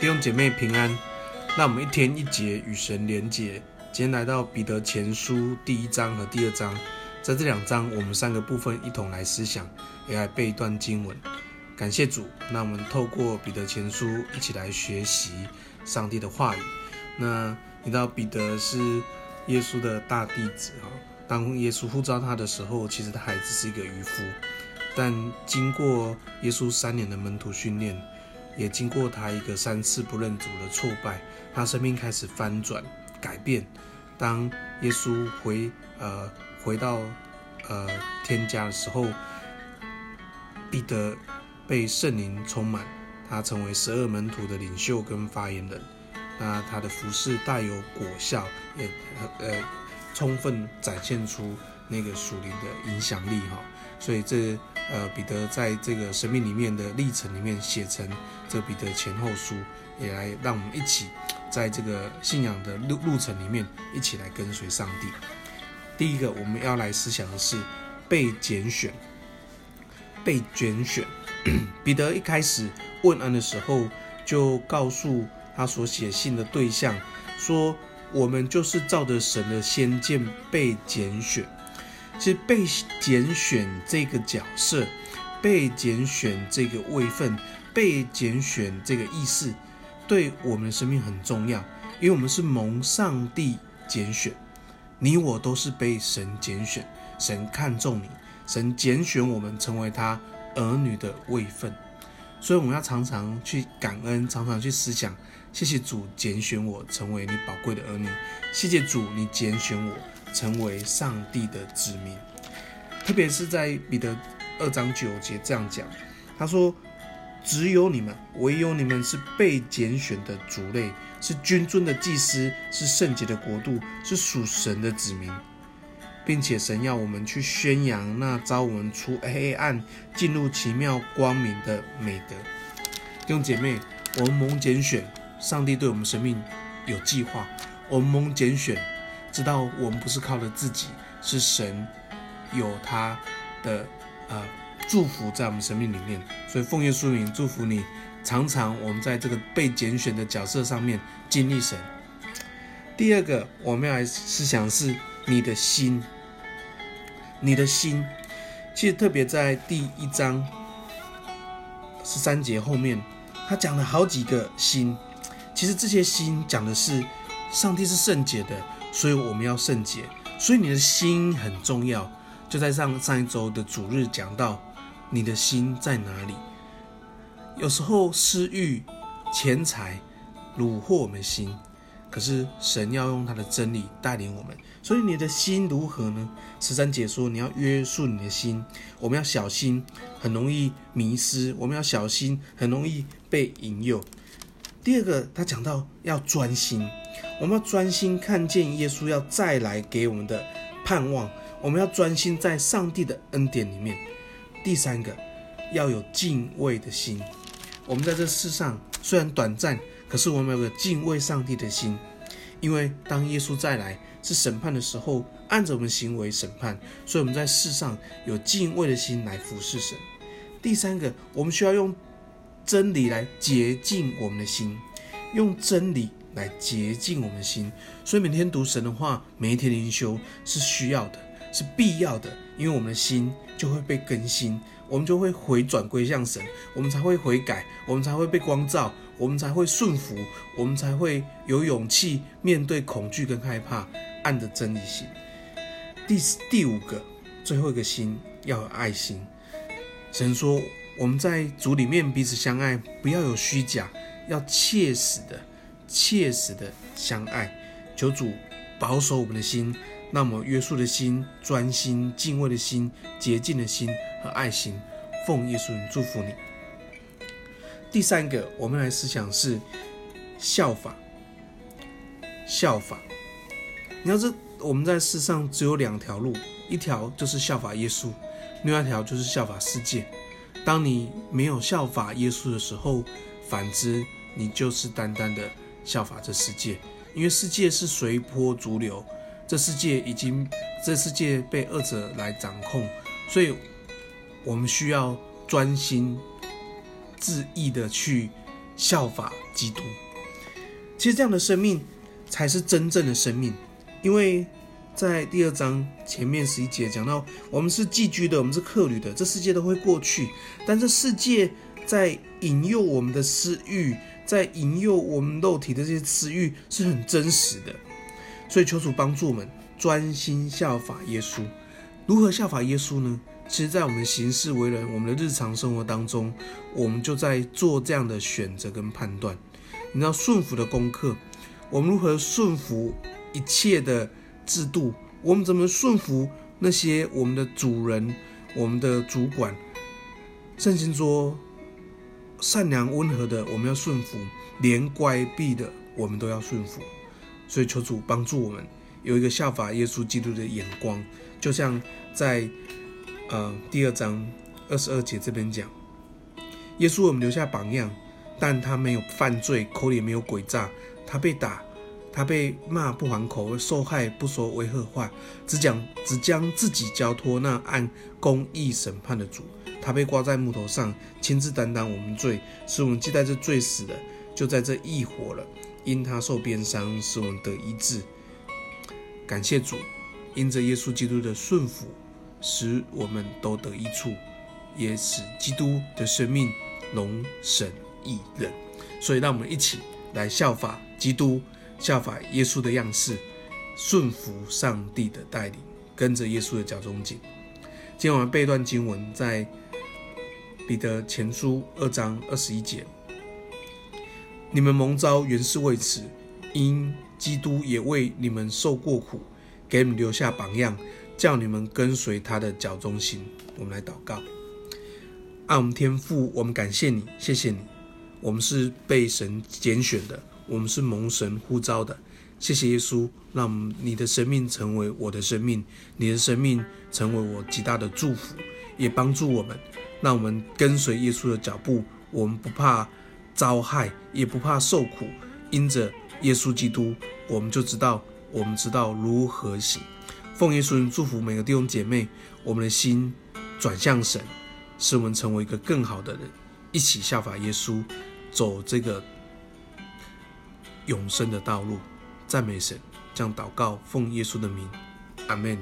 弟兄姐妹平安，那我们一天一节与神连结。今天来到彼得前书第一章和第二章，在这两章我们三个部分一同来思想，也来背一段经文。感谢主，那我们透过彼得前书一起来学习上帝的话语。那你知道彼得是耶稣的大弟子啊，当耶稣呼召他的时候，其实他还只是一个渔夫，但经过耶稣三年的门徒训练。也经过他一个三次不认主的挫败，他生命开始翻转改变。当耶稣回呃回到呃天家的时候，彼得被圣灵充满，他成为十二门徒的领袖跟发言人。那他的服事带有果效，也呃充分展现出那个属灵的影响力哈。所以这呃彼得在这个生命里面的历程里面写成这彼得前后书，也来让我们一起在这个信仰的路路程里面一起来跟随上帝。第一个我们要来思想的是被拣选，被拣选。彼得一开始问安的时候，就告诉他所写信的对象说：“我们就是照着神的先见被拣选。”其实被拣选这个角色，被拣选这个位份，被拣选这个意思，对我们的生命很重要，因为我们是蒙上帝拣选，你我都是被神拣选，神看重你，神拣选我们成为他儿女的位份，所以我们要常常去感恩，常常去思想，谢谢主拣选我成为你宝贵的儿女，谢谢主你拣选我。成为上帝的子民，特别是在彼得二章九节这样讲，他说：“只有你们，唯有你们是被拣选的族类，是君尊的祭司，是圣洁的国度，是属神的子民，并且神要我们去宣扬那召我们出黑暗进入奇妙光明的美德。”弟兄姐妹，我们蒙拣选，上帝对我们生命有计划，我们蒙拣选。知道我们不是靠着自己，是神有他的呃祝福在我们生命里面，所以奉耶稣名祝福你，常常我们在这个被拣选的角色上面经历神。第二个我们要来思想是你的心，你的心，其实特别在第一章十三节后面，他讲了好几个心，其实这些心讲的是上帝是圣洁的。所以我们要圣洁，所以你的心很重要。就在上上一周的主日讲到，你的心在哪里？有时候私欲、钱财虏获我们心，可是神要用他的真理带领我们。所以你的心如何呢？十三姐说你要约束你的心，我们要小心，很容易迷失；我们要小心，很容易被引诱。第二个，他讲到要专心。我们要专心看见耶稣要再来给我们的盼望，我们要专心在上帝的恩典里面。第三个，要有敬畏的心。我们在这世上虽然短暂，可是我们有个敬畏上帝的心，因为当耶稣再来是审判的时候，按着我们行为审判，所以我们在世上有敬畏的心来服侍神。第三个，我们需要用真理来洁净我们的心，用真理。来洁净我们的心，所以每天读神的话，每一天灵修是需要的，是必要的，因为我们的心就会被更新，我们就会回转归向神，我们才会悔改，我们才会被光照，我们才会顺服，我们才会有勇气面对恐惧跟害怕，按着真理行。第第五个，最后一个心要有爱心。神说我们在主里面彼此相爱，不要有虚假，要切实的。切实的相爱，求主保守我们的心，那么约束的心、专心敬畏的心、洁净的心和爱心。奉耶稣祝福你。第三个，我们来思想是效法。效法，你要知我们在世上只有两条路，一条就是效法耶稣，另外一条就是效法世界。当你没有效法耶稣的时候，反之，你就是单单的。效法这世界，因为世界是随波逐流，这世界已经，这世界被恶者来掌控，所以我们需要专心致意的去效法基督。其实这样的生命才是真正的生命，因为在第二章前面十一节讲到，我们是寄居的，我们是客旅的，这世界都会过去，但这世界在引诱我们的私欲，在引诱我们肉体的这些私欲是很真实的，所以求主帮助我们专心效法耶稣。如何效法耶稣呢？其实，在我们行事为人，我们的日常生活当中，我们就在做这样的选择跟判断。你知道顺服的功课，我们如何顺服一切的制度？我们怎么顺服那些我们的主人、我们的主管？圣经说，善良温和的我们要顺服，连乖僻的我们都要顺服。所以，求主帮助我们有一个效法耶稣基督的眼光，就像在。呃，第二章二十二节这边讲，耶稣我们留下榜样，但他没有犯罪，口里没有诡诈，他被打，他被骂不还口，受害不说违和话，只讲只将自己交托那按公义审判的主。他被挂在木头上，亲自担当我们罪，使我们既在这罪死了，就在这义活了。因他受鞭伤，使我们得医治。感谢主，因着耶稣基督的顺服。使我们都得益处，也使基督的生命荣神益人。所以，让我们一起来效法基督，效法耶稣的样式，顺服上帝的带领，跟着耶稣的脚踪紧。今天我们背一段经文，在彼得前书二章二十一节：你们蒙召原是为此，因基督也为你们受过苦，给你们留下榜样。叫你们跟随他的脚踪行。我们来祷告，爱我们天父，我们感谢你，谢谢你。我们是被神拣选的，我们是蒙神呼召的。谢谢耶稣，让你的生命成为我的生命，你的生命成为我极大的祝福，也帮助我们，让我们跟随耶稣的脚步。我们不怕遭害，也不怕受苦，因着耶稣基督，我们就知道，我们知道如何行。奉耶稣祝福每个弟兄姐妹，我们的心转向神，使我们成为一个更好的人，一起效法耶稣，走这个永生的道路。赞美神，将祷告，奉耶稣的名，阿门。